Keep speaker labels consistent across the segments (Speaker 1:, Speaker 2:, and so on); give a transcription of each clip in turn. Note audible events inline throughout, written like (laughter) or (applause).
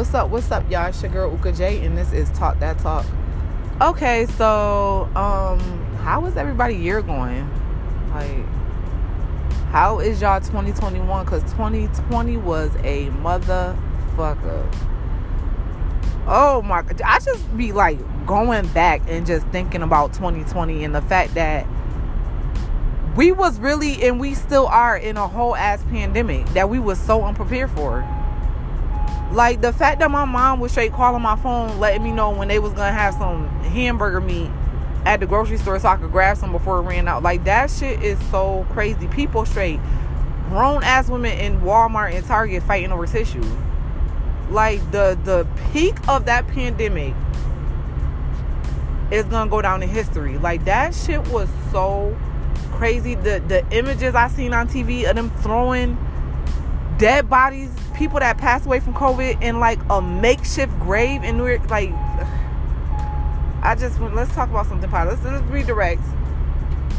Speaker 1: What's up? What's up, y'all? It's your girl Uka J, and this is Talk That Talk. Okay, so um, how is everybody year going? Like, how is y'all 2021? Cause 2020 was a motherfucker. Oh my! God, I just be like going back and just thinking about 2020 and the fact that we was really and we still are in a whole ass pandemic that we was so unprepared for. Like the fact that my mom was straight calling my phone, letting me know when they was gonna have some hamburger meat at the grocery store so I could grab some before it ran out. Like that shit is so crazy. People straight grown ass women in Walmart and Target fighting over tissue. Like the the peak of that pandemic is gonna go down in history. Like that shit was so crazy. The the images I seen on TV of them throwing dead bodies people that passed away from COVID in like a makeshift grave in New York. Like, I just let's talk about something positive. Let's, let's redirect.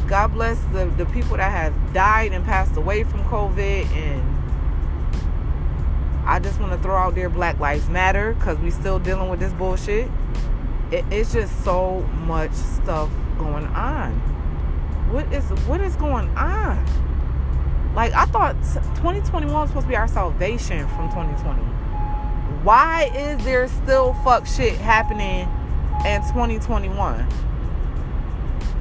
Speaker 1: God bless the, the people that have died and passed away from COVID. And I just want to throw out there Black Lives Matter because we still dealing with this bullshit. It, it's just so much stuff going on. What is what is going on? Like I thought 2021 was supposed to be our salvation from 2020. Why is there still fuck shit happening in 2021?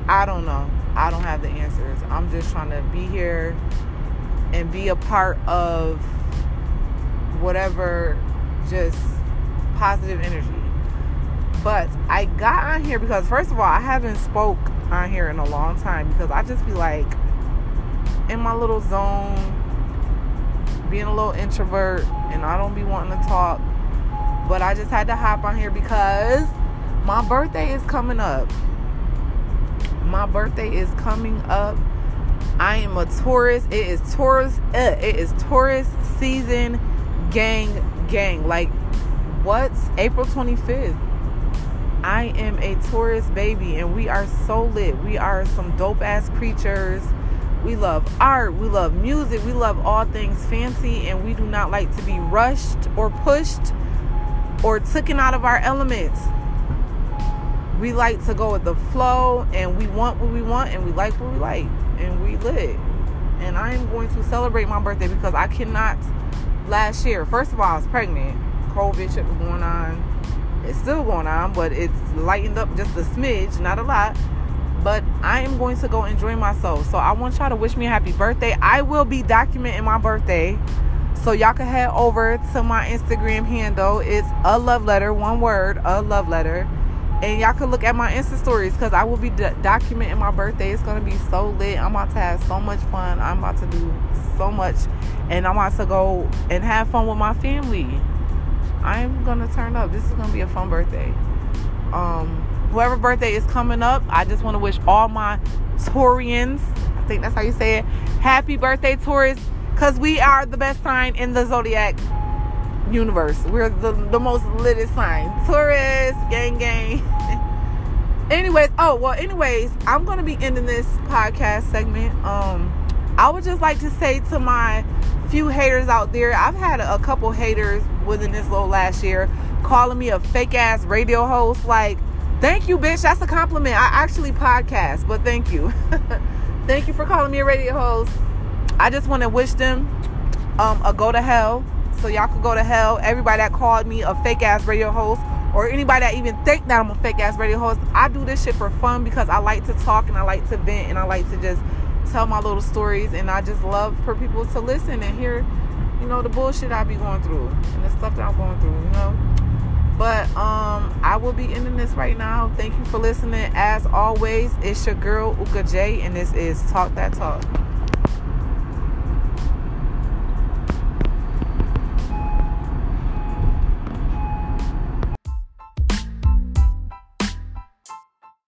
Speaker 1: I don't know. I don't have the answers. I'm just trying to be here and be a part of whatever just positive energy. But I got on here because first of all, I haven't spoke on here in a long time because I just be like in my little zone, being a little introvert, and I don't be wanting to talk. But I just had to hop on here because my birthday is coming up. My birthday is coming up. I am a Taurus. It is Taurus. Uh, it is Taurus season, gang, gang. Like, what's April 25th? I am a Taurus baby, and we are so lit. We are some dope ass creatures we love art, we love music, we love all things fancy, and we do not like to be rushed or pushed or taken out of our elements. We like to go with the flow, and we want what we want, and we like what we like, and we live. And I am going to celebrate my birthday because I cannot. Last year, first of all, I was pregnant. COVID shit was going on. It's still going on, but it's lightened up just a smidge, not a lot but I am going to go enjoy myself. So I want y'all to wish me a happy birthday. I will be documenting my birthday. So y'all can head over to my Instagram handle. It's a love letter, one word, a love letter. And y'all can look at my Insta stories because I will be documenting my birthday. It's going to be so lit. I'm about to have so much fun. I'm about to do so much. And I'm about to go and have fun with my family. I'm going to turn up. This is going to be a fun birthday. Um, whoever birthday is coming up, I just want to wish all my Taurians, I think that's how you say it, happy birthday, Taurus, because we are the best sign in the zodiac universe. We're the, the most lit sign. Taurus, gang, gang. (laughs) anyways, oh, well, anyways, I'm going to be ending this podcast segment. Um, I would just like to say to my few haters out there, I've had a, a couple haters within this little last year calling me a fake ass radio host. Like, Thank you, bitch. That's a compliment. I actually podcast, but thank you. (laughs) thank you for calling me a radio host. I just want to wish them um, a go to hell. So y'all could go to hell. Everybody that called me a fake ass radio host or anybody that even think that I'm a fake ass radio host, I do this shit for fun because I like to talk and I like to vent and I like to just tell my little stories and I just love for people to listen and hear, you know, the bullshit I be going through and the stuff that I'm going through, you know. But um, I will be ending this right now. Thank you for listening. As always, it's your girl Uka J, and this is Talk That Talk.